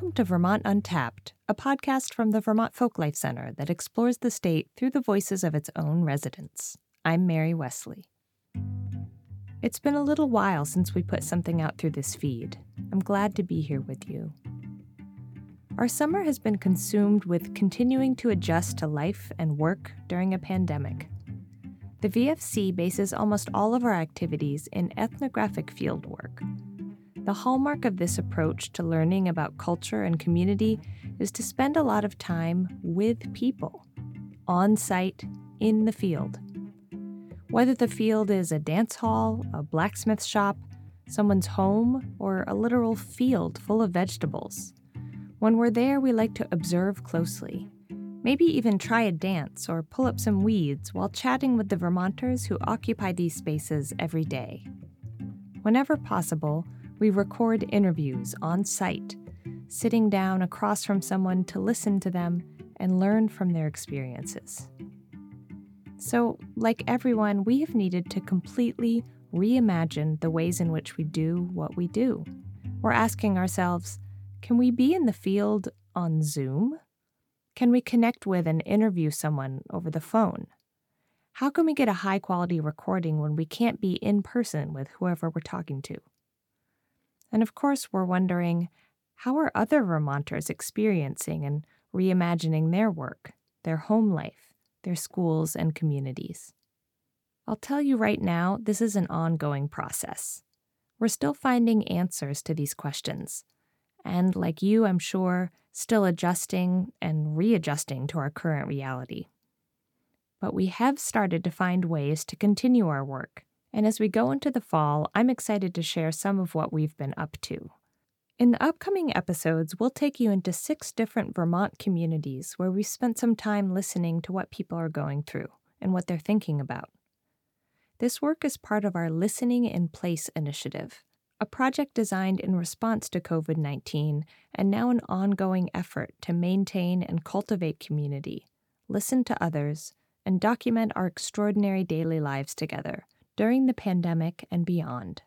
Welcome to Vermont Untapped, a podcast from the Vermont Folklife Center that explores the state through the voices of its own residents. I'm Mary Wesley. It's been a little while since we put something out through this feed. I'm glad to be here with you. Our summer has been consumed with continuing to adjust to life and work during a pandemic. The VFC bases almost all of our activities in ethnographic fieldwork, the hallmark of this approach to learning about culture and community is to spend a lot of time with people, on site, in the field. Whether the field is a dance hall, a blacksmith shop, someone's home, or a literal field full of vegetables. When we're there, we like to observe closely. Maybe even try a dance or pull up some weeds while chatting with the Vermonters who occupy these spaces every day. Whenever possible, we record interviews on site, sitting down across from someone to listen to them and learn from their experiences. So, like everyone, we have needed to completely reimagine the ways in which we do what we do. We're asking ourselves can we be in the field on Zoom? Can we connect with and interview someone over the phone? How can we get a high quality recording when we can't be in person with whoever we're talking to? And of course, we're wondering how are other Vermonters experiencing and reimagining their work, their home life, their schools, and communities? I'll tell you right now, this is an ongoing process. We're still finding answers to these questions. And like you, I'm sure, still adjusting and readjusting to our current reality. But we have started to find ways to continue our work and as we go into the fall, I'm excited to share some of what we've been up to. In the upcoming episodes, we'll take you into six different Vermont communities where we've spent some time listening to what people are going through and what they're thinking about. This work is part of our Listening in Place initiative, a project designed in response to COVID 19 and now an ongoing effort to maintain and cultivate community, listen to others, and document our extraordinary daily lives together during the pandemic and beyond.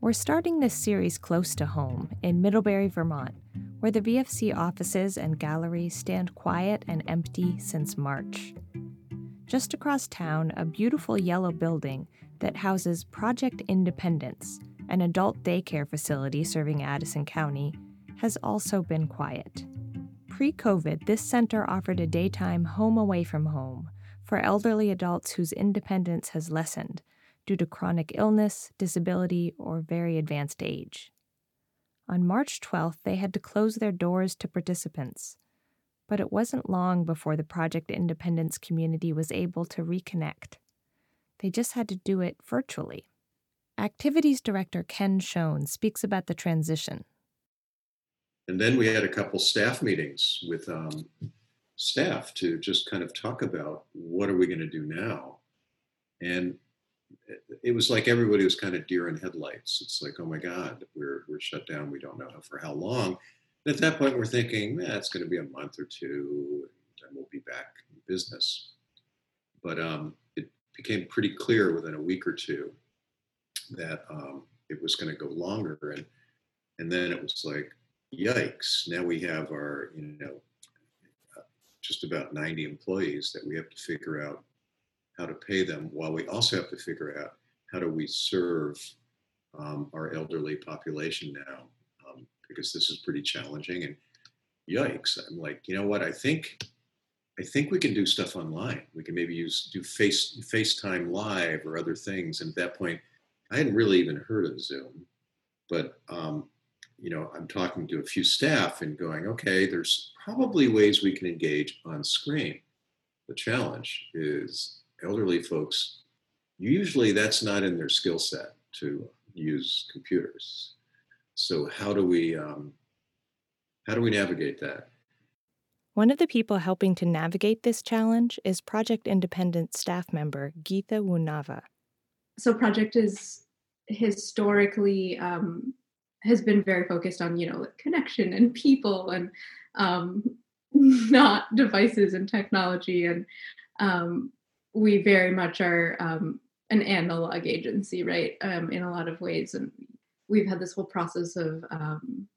We're starting this series close to home in Middlebury, Vermont, where the VFC offices and gallery stand quiet and empty since March. Just across town, a beautiful yellow building that houses Project Independence, an adult daycare facility serving Addison County, has also been quiet. Pre COVID, this center offered a daytime home away from home for elderly adults whose independence has lessened due to chronic illness, disability, or very advanced age. On March 12th, they had to close their doors to participants, but it wasn't long before the Project Independence community was able to reconnect. They just had to do it virtually. Activities Director Ken Schoen speaks about the transition. And then we had a couple staff meetings with um, staff to just kind of talk about what are we going to do now. And it was like everybody was kind of deer in headlights. It's like, oh my God, we're we're shut down. We don't know for how long. And at that point, we're thinking, eh, it's going to be a month or two, and we'll be back in business. But um, it became pretty clear within a week or two that um, it was going to go longer, and and then it was like, yikes! Now we have our you know just about 90 employees that we have to figure out how to pay them while we also have to figure out how do we serve um, our elderly population now um, because this is pretty challenging and yikes i'm like you know what i think i think we can do stuff online. We can maybe use do face facetime live or other things. And at that point i hadn't really even heard of zoom but um, you know i'm talking to a few staff and going okay there's probably ways we can engage on screen the challenge is elderly folks, usually that's not in their skill set to use computers. So how do we um, how do we navigate that? One of the people helping to navigate this challenge is Project Independence staff member Geetha Wunava. So Project is historically um, has been very focused on you know connection and people and um, not devices and technology and um, we very much are um, an analog agency, right? Um, in a lot of ways, and we've had this whole process of um,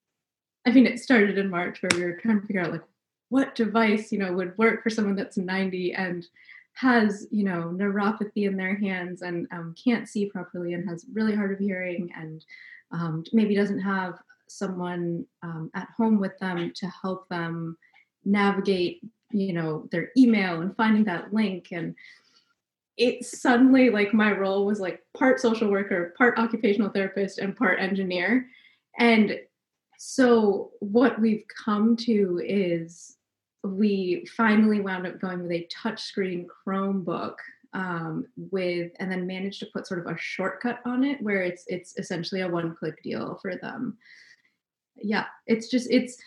I mean, it started in March where we were trying to figure out like what device, you know, would work for someone that's 90 and has, you know, neuropathy in their hands and um, can't see properly and has really hard of hearing and um, maybe doesn't have someone um, at home with them to help them navigate, you know, their email and finding that link and it suddenly like my role was like part social worker, part occupational therapist, and part engineer. And so what we've come to is we finally wound up going with a touchscreen Chromebook um, with, and then managed to put sort of a shortcut on it where it's it's essentially a one-click deal for them. Yeah, it's just it's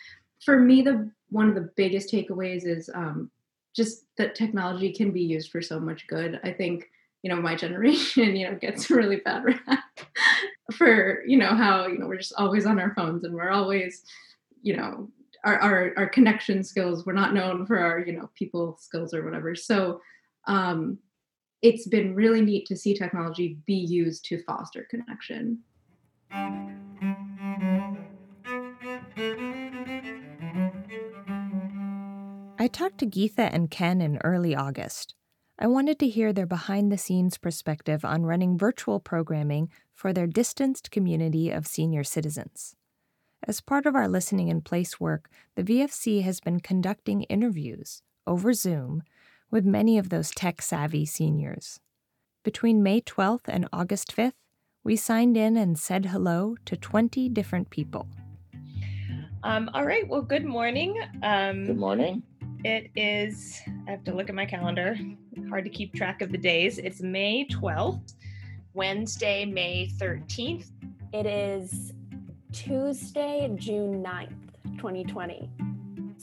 for me the one of the biggest takeaways is um, just that technology can be used for so much good. I think you know my generation you know gets a really bad rap for you know how you know we're just always on our phones and we're always you know our, our, our connection skills we're not known for our you know people skills or whatever so um, it's been really neat to see technology be used to foster connection I talked to Geetha and Ken in early August. I wanted to hear their behind the scenes perspective on running virtual programming for their distanced community of senior citizens. As part of our listening in place work, the VFC has been conducting interviews over Zoom with many of those tech savvy seniors. Between May 12th and August 5th, we signed in and said hello to 20 different people. Um, all right. Well, good morning. Um, good morning. It is, I have to look at my calendar. Hard to keep track of the days. It's May 12th, Wednesday, May 13th. It is Tuesday, June 9th, 2020.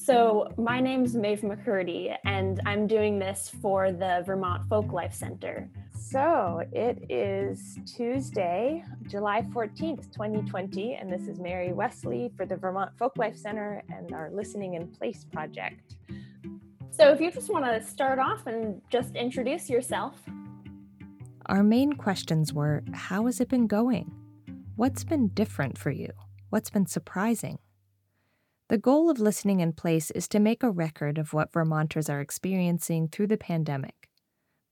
So, my name is Maeve McCurdy, and I'm doing this for the Vermont Folklife Center. So, it is Tuesday, July 14th, 2020, and this is Mary Wesley for the Vermont Folklife Center and our Listening in Place project. So, if you just want to start off and just introduce yourself. Our main questions were How has it been going? What's been different for you? What's been surprising? The goal of Listening in Place is to make a record of what Vermonters are experiencing through the pandemic.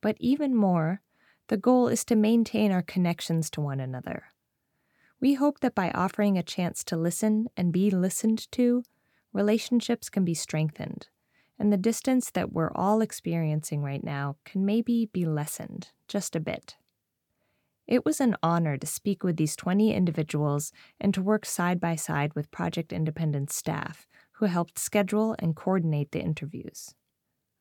But even more, the goal is to maintain our connections to one another. We hope that by offering a chance to listen and be listened to, relationships can be strengthened and the distance that we're all experiencing right now can maybe be lessened just a bit. It was an honor to speak with these 20 individuals and to work side by side with Project Independence staff who helped schedule and coordinate the interviews.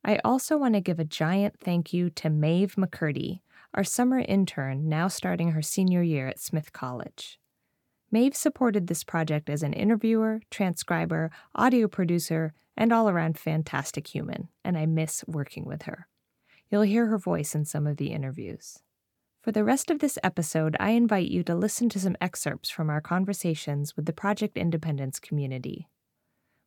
I also want to give a giant thank you to Maeve McCurdy, our summer intern now starting her senior year at Smith College. Maeve supported this project as an interviewer, transcriber, audio producer, and all around fantastic human, and I miss working with her. You'll hear her voice in some of the interviews. For the rest of this episode, I invite you to listen to some excerpts from our conversations with the Project Independence community.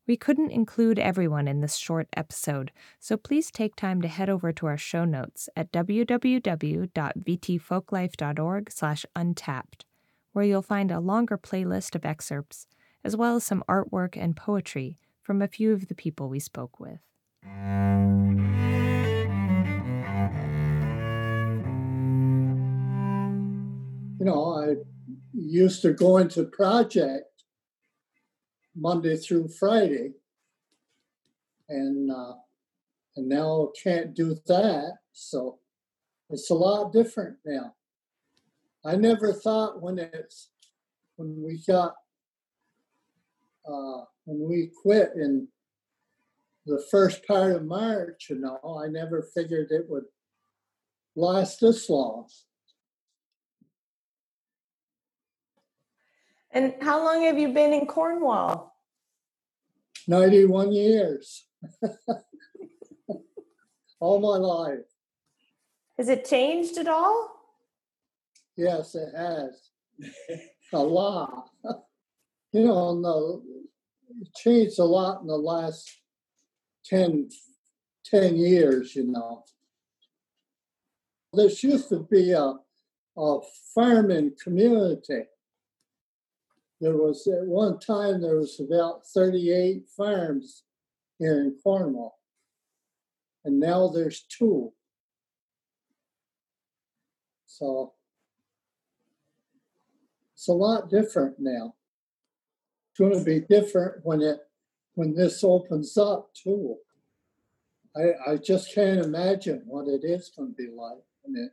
We couldn't include everyone in this short episode, so please take time to head over to our show notes at www.vtfolklife.org/untapped, where you'll find a longer playlist of excerpts as well as some artwork and poetry from a few of the people we spoke with. You know, I used to go into project Monday through Friday, and uh, and now can't do that. So it's a lot different now. I never thought when it's when we got uh, when we quit in the first part of March, you know, I never figured it would last this long. And how long have you been in Cornwall? 91 years. all my life. Has it changed at all? Yes, it has. a lot. you know, no, it changed a lot in the last 10, 10 years, you know. This used to be a, a farming community. There was at one time there was about 38 farms here in Cornwall, and now there's two. So it's a lot different now. It's going to be different when it when this opens up too. I I just can't imagine what it is going to be like when it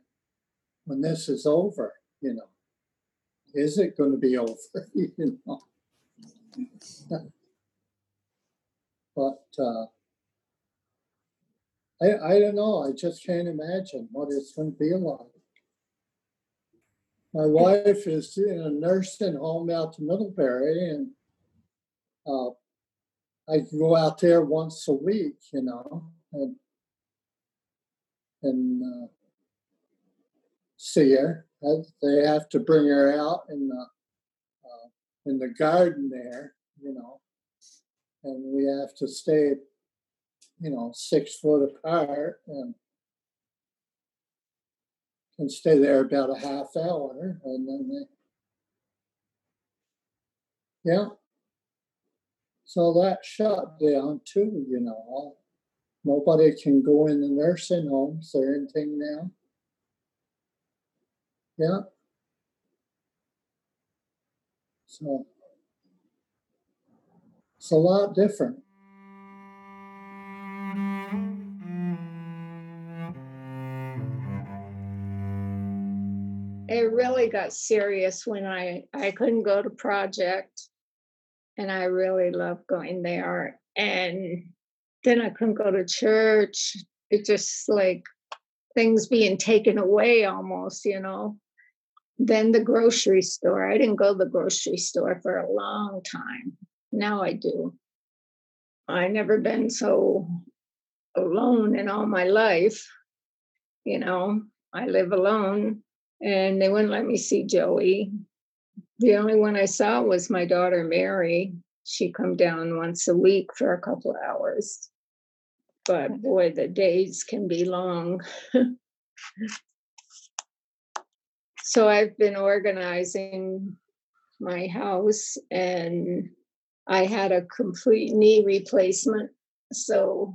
when this is over. You know, is it going to be over? you know, but uh, I I don't know. I just can't imagine what it's going to be like. My wife is in a nursing home out to Middlebury, and uh, I go out there once a week, you know, and and uh, see her. They have to bring her out in the uh, in the garden there, you know, and we have to stay, you know, six foot apart and and stay there about a half hour, and then they, yeah. So that shut down too, you know. Nobody can go in the nursing homes or anything now. Yeah. So it's a lot different. it really got serious when I I couldn't go to project, and I really loved going there. And then I couldn't go to church. It just like things being taken away almost, you know. Then the grocery store. I didn't go to the grocery store for a long time. Now I do. I never been so alone in all my life. You know, I live alone and they wouldn't let me see Joey. The only one I saw was my daughter Mary. She come down once a week for a couple hours. But boy, the days can be long. so I've been organizing my house and I had a complete knee replacement. So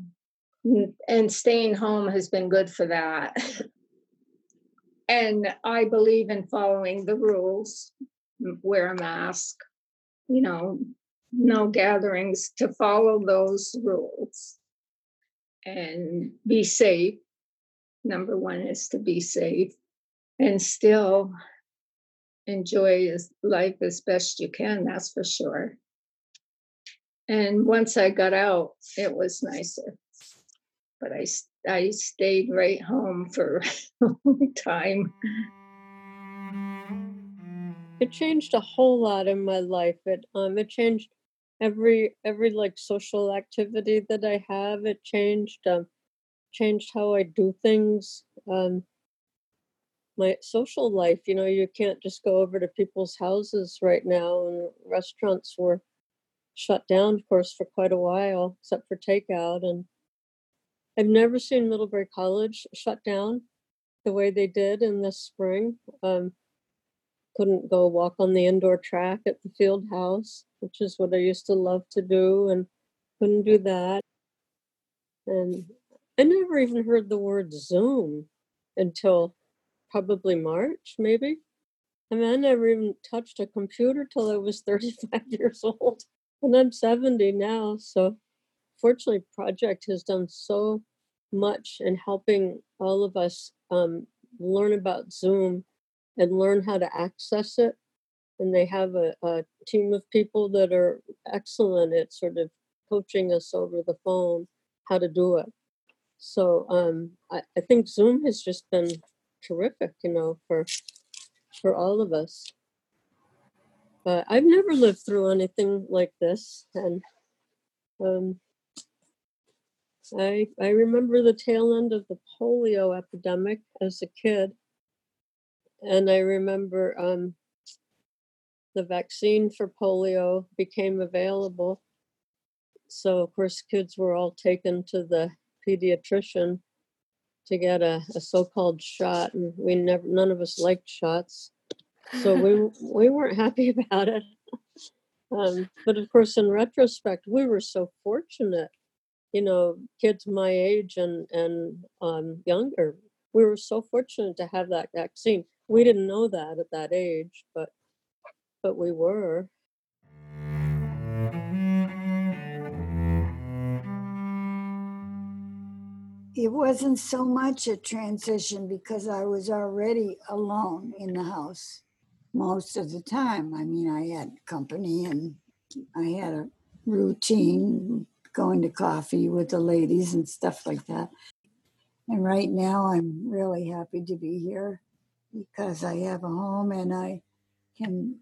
and staying home has been good for that. and I believe in following the rules. Wear a mask, you know, no gatherings to follow those rules and be safe. Number one is to be safe and still enjoy life as best you can, that's for sure. And once I got out, it was nicer. But I I stayed right home for a long time. It changed a whole lot in my life. It um it changed every every like social activity that I have. It changed um changed how I do things. Um my social life, you know, you can't just go over to people's houses right now and restaurants were shut down of course for quite a while except for takeout and I've never seen Middlebury College shut down the way they did in the spring. Um, couldn't go walk on the indoor track at the field house, which is what I used to love to do, and couldn't do that. And I never even heard the word Zoom until probably March, maybe. Mean, I never even touched a computer till I was 35 years old, and I'm 70 now. So fortunately, Project has done so much in helping all of us um, learn about Zoom and learn how to access it. And they have a, a team of people that are excellent at sort of coaching us over the phone how to do it. So um, I, I think Zoom has just been terrific, you know, for for all of us. But I've never lived through anything like this, and um, I I remember the tail end of the polio epidemic as a kid, and I remember um, the vaccine for polio became available. So of course, kids were all taken to the pediatrician to get a, a so-called shot, and we never none of us liked shots, so we we weren't happy about it. um, but of course, in retrospect, we were so fortunate. You know, kids my age and and um, younger, we were so fortunate to have that vaccine. We didn't know that at that age, but but we were. It wasn't so much a transition because I was already alone in the house most of the time. I mean, I had company and I had a routine going to coffee with the ladies and stuff like that. And right now, I'm really happy to be here because I have a home and I can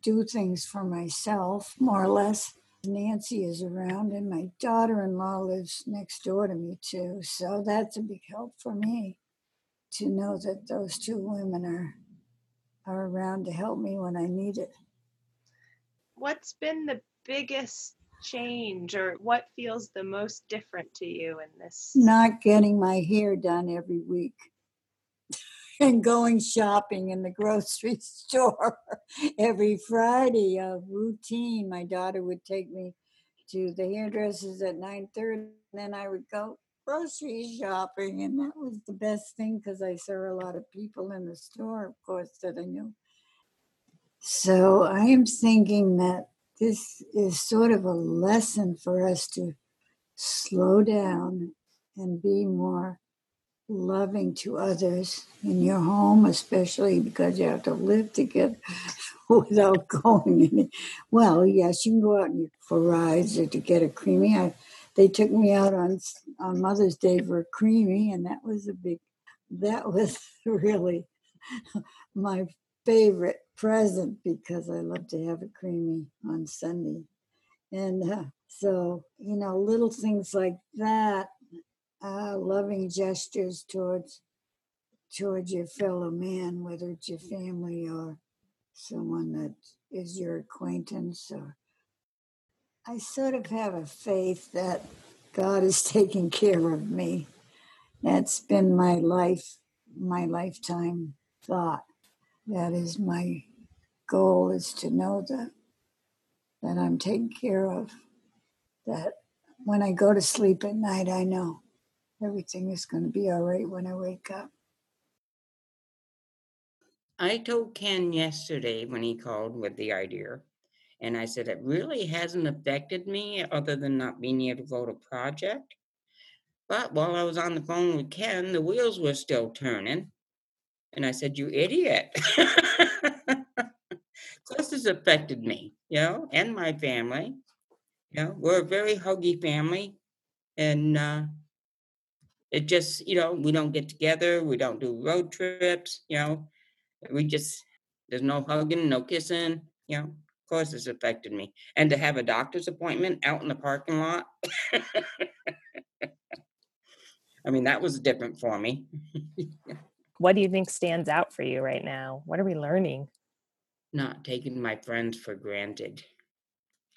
do things for myself, more or less. Nancy is around, and my daughter in law lives next door to me, too. So that's a big help for me to know that those two women are, are around to help me when I need it. What's been the biggest change, or what feels the most different to you in this? Not getting my hair done every week and going shopping in the grocery store every Friday. A routine. My daughter would take me to the hairdressers at nine thirty, and then I would go grocery shopping, and that was the best thing because I saw a lot of people in the store, of course, that I knew. So I am thinking that this is sort of a lesson for us to slow down and be more loving to others in your home, especially because you have to live together without going any. Well, yes, you can go out for rides or to get a creemee. I, they took me out on on Mother's Day for a creemee, and that was a big. That was really my favorite present because I love to have a creemee on Sunday, and uh, so you know little things like that uh, loving gestures towards towards your fellow man, whether it's your family or someone that is your acquaintance. Or I sort of have a faith that God is taking care of me. That's been my life, my lifetime thought. That is my goal is to know that that I'm taken care of. That when I go to sleep at night, I know everything is going to be all right when I wake up. I told Ken yesterday when he called with the idea, and I said it really hasn't affected me other than not being able to go to project. But while I was on the phone with Ken, the wheels were still turning. And I said, You idiot. this has affected me, you know, and my family. You know, we're a very huggy family. And uh, it just, you know, we don't get together, we don't do road trips, you know, we just, there's no hugging, no kissing, you know, of course it's affected me. And to have a doctor's appointment out in the parking lot, I mean, that was different for me. what do you think stands out for you right now? What are we learning? Not taking my friends for granted.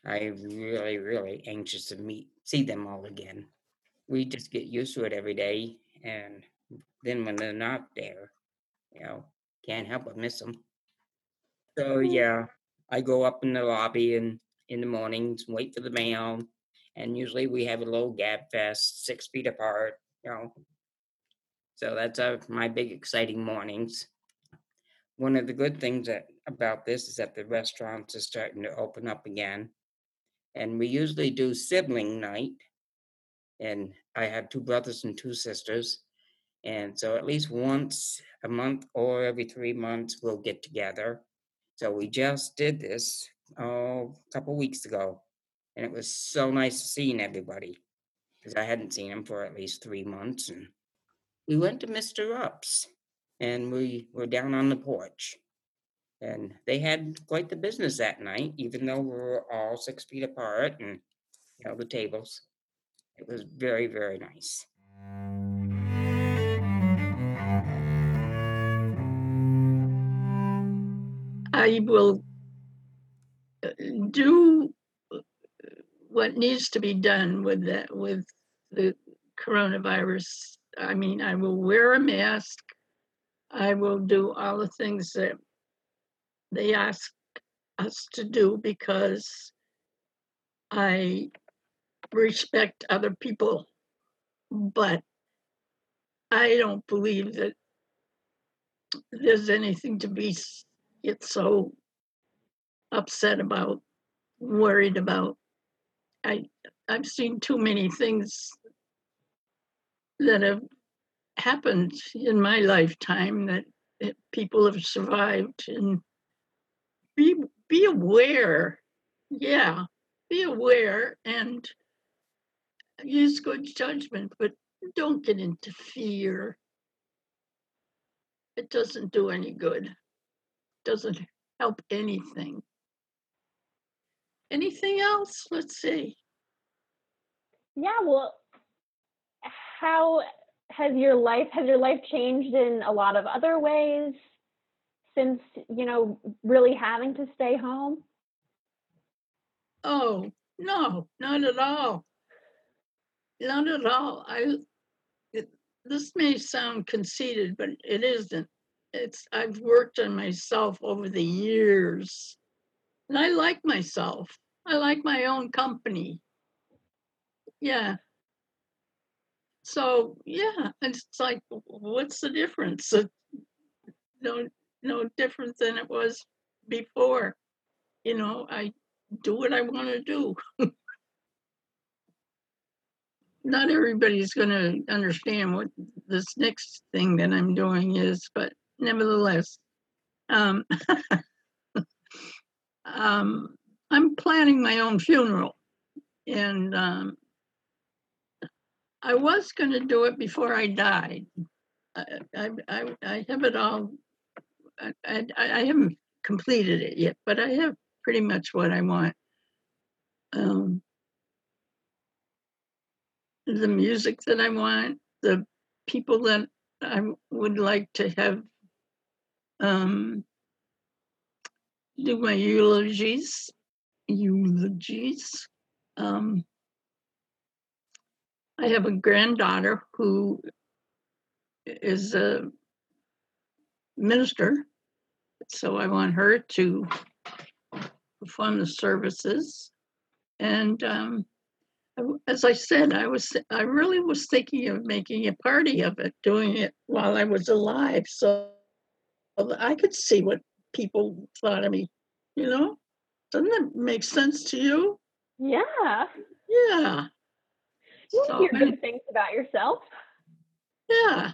I'm really, really anxious to meet, see them all again we just get used to it every day. And then when they're not there, you know, can't help but miss them. So yeah, I go up in the lobby and in the mornings, wait for the mail, and usually we have a little gab fest, six feet apart, you know. So that's uh, my big exciting mornings. One of the good things that about this is that the restaurants are starting to open up again, and we usually do sibling night, and I have two brothers and two sisters. And so at least once a month or every three months, we'll get together. So we just did this oh, a couple weeks ago. And it was so nice seeing everybody because I hadn't seen them for at least three months. And we went to Mr. Ups and we were down on the porch. And they had quite the business that night, even though we were all six feet apart and you know the tables. It was very, very nice. I will uh, do what needs to be done with that with the coronavirus. I mean, I will wear a mask. I will do all the things that they ask us to do because I respect other people, but I don't believe that there's anything to be get so upset about, worried about. I I've seen too many things that have happened in my lifetime that, that people have survived and be be aware yeah be aware and use good judgment but don't get into fear. It doesn't do any good. It doesn't help anything. Anything else? Let's see. Yeah well how has your life has your life changed in a lot of other ways since you know really having to stay home? Oh no not at all not at all i it, this may sound conceited but it isn't it's i've worked on myself over the years and i like myself i like my own company yeah so yeah, and it's like, what's the difference? It, no, no different than it was before. You know, I do what I want to do. Not everybody's going to understand what this next thing that I'm doing is, but nevertheless, um, um, I'm planning my own funeral, and um, I was going to do it before I died. I, I, I, I have it all. I, I, I haven't completed it yet, but I have pretty much what I want. Um, the music that I want, the people that I would like to have um, do my eulogies, eulogies. Um, I have a granddaughter who is a minister, so I want her to perform the services. And um, as I said, I was I really was thinking of making a party of it, doing it while I was alive, so I could see what people thought of me. You know, doesn't that make sense to you? Yeah. Yeah. You so, hear good things about yourself. Yeah.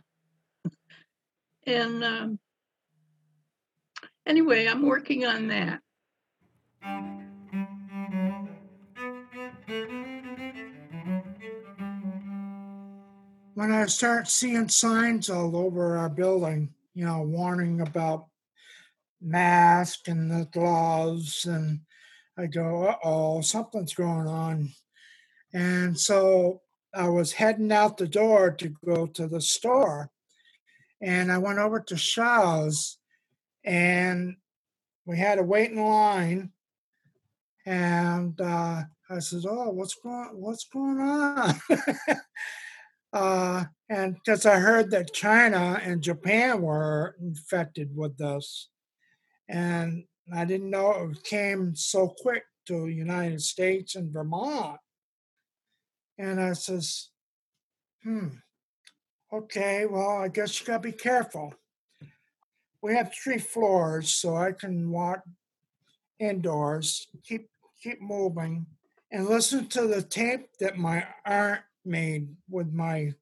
And um, anyway, I'm working on that. When I start seeing signs all over our building, you know, warning about mask and the gloves, and I go, uh oh, something's going on. And so I was heading out the door to go to the store. And I went over to Shaw's and we had to wait in line. And uh, I said, "Oh, what's going what's going on?" uh, and because I heard that China and Japan were infected with this, and I didn't know it came so quick to United States and Vermont. And I says, hmm, okay, well, I guess you got to be careful. We have three floors, so I can walk indoors, keep keep moving, and listen to the tape that my aunt made with my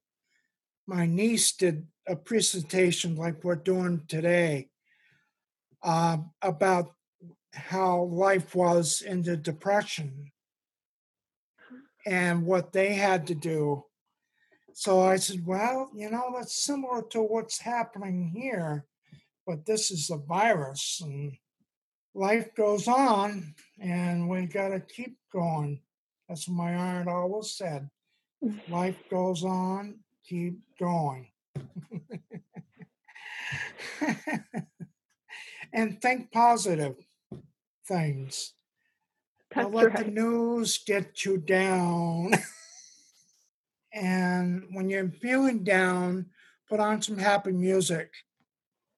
my niece did a presentation like we're doing today uh, about how life was in the depression and what they had to do. So I said, well, you know, that's similar to what's happening here, but this is a virus and life goes on and we got to keep going. That's what my aunt always said. Life goes on, keep going. and think positive things. That's Don't let right. the news get you down. and when you're feeling down, put on some happy music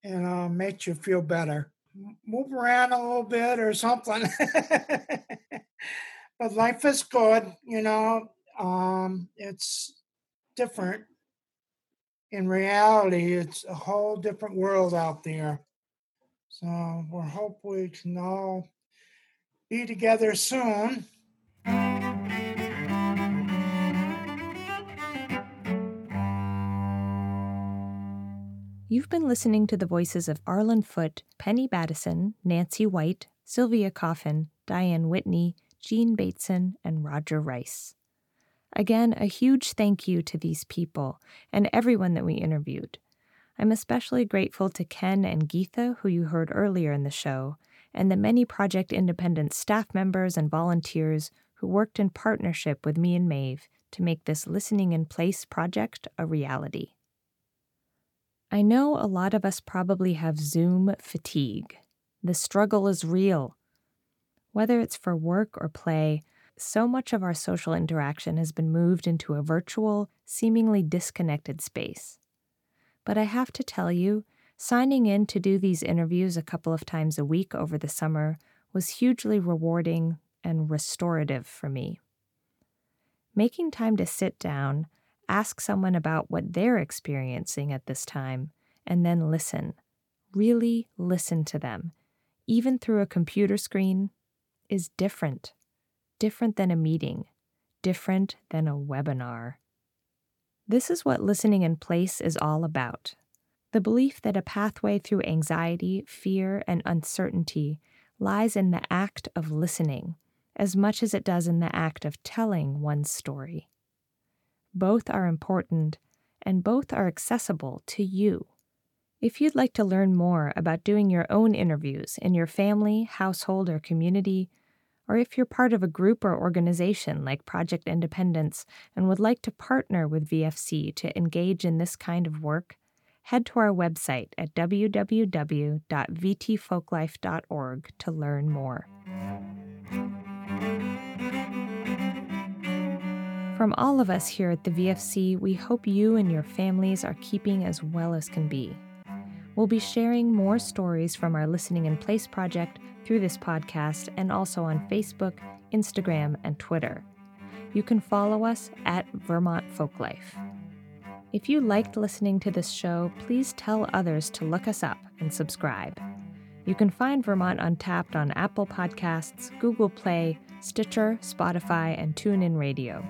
and uh, make you feel better. move around a little bit or something. but life is good, you know. Um, it's different. In reality, it's a whole different world out there. So we're hope we can all be together soon. You've been listening to the voices of Arlen Foote, Penny Battison, Nancy White, Sylvia Coffin, Diane Whitney, Jean Bateson, and Roger Rice. Again, a huge thank you to these people and everyone that we interviewed. I'm especially grateful to Ken and Geetha, who you heard earlier in the show, and the many Project Independence staff members and volunteers who worked in partnership with me and Maeve to make this Listening in Place project a reality. I know a lot of us probably have Zoom fatigue. The struggle is real. Whether it's for work or play, so much of our social interaction has been moved into a virtual, seemingly disconnected space. But I have to tell you, signing in to do these interviews a couple of times a week over the summer was hugely rewarding and restorative for me. Making time to sit down, ask someone about what they're experiencing at this time, and then listen. Really listen to them, even through a computer screen, is different. Different than a meeting, different than a webinar. This is what listening in place is all about the belief that a pathway through anxiety, fear, and uncertainty lies in the act of listening as much as it does in the act of telling one's story. Both are important, and both are accessible to you. If you'd like to learn more about doing your own interviews in your family, household, or community, or if you're part of a group or organization like Project Independence and would like to partner with VFC to engage in this kind of work, head to our website at www.vtfolklife.org to learn more. From all of us here at the VFC, we hope you and your families are keeping as well as can be. We'll be sharing more stories from our Listening in Place project through this podcast and also on Facebook, Instagram, and Twitter. You can follow us at Vermont Folklife. If you liked listening to this show, please tell others to look us up and subscribe. You can find Vermont Untapped on Apple Podcasts, Google Play, Stitcher, Spotify, and TuneIn Radio.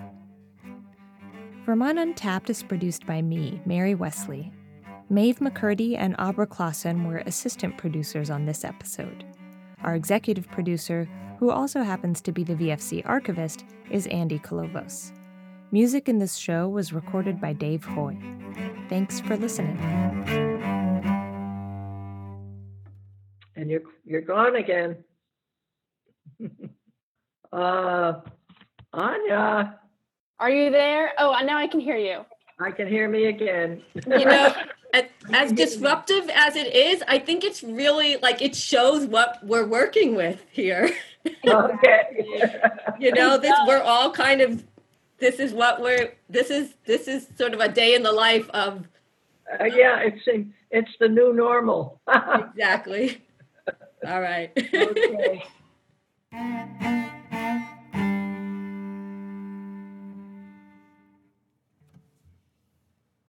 Vermont Untapped is produced by me, Mary Wesley. Maeve McCurdy and Abra Clausen were assistant producers on this episode. Our executive producer, who also happens to be the VFC archivist, is Andy Kolovos. Music in this show was recorded by Dave Hoy. Thanks for listening. And you're you're gone again. uh, Anya. Are you there? Oh, now I can hear you. I can hear me again. you know, as, as disruptive as it is, I think it's really like it shows what we're working with here. Okay. you know, this we're all kind of this is what we're this is this is sort of a day in the life of Uh, yeah, it's it's the new normal. exactly. All right. okay.